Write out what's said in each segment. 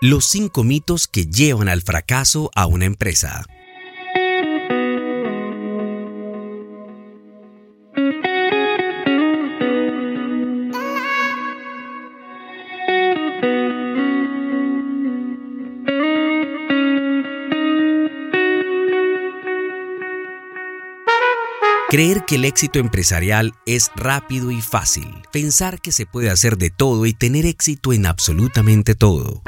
Los cinco mitos que llevan al fracaso a una empresa. Creer que el éxito empresarial es rápido y fácil. Pensar que se puede hacer de todo y tener éxito en absolutamente todo.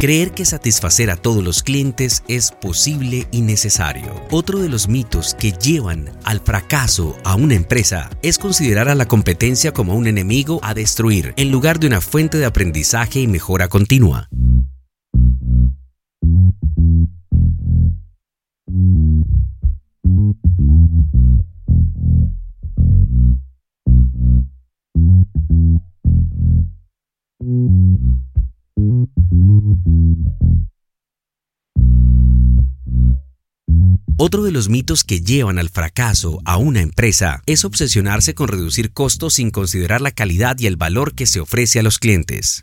Creer que satisfacer a todos los clientes es posible y necesario. Otro de los mitos que llevan al fracaso a una empresa es considerar a la competencia como un enemigo a destruir en lugar de una fuente de aprendizaje y mejora continua. Otro de los mitos que llevan al fracaso a una empresa es obsesionarse con reducir costos sin considerar la calidad y el valor que se ofrece a los clientes.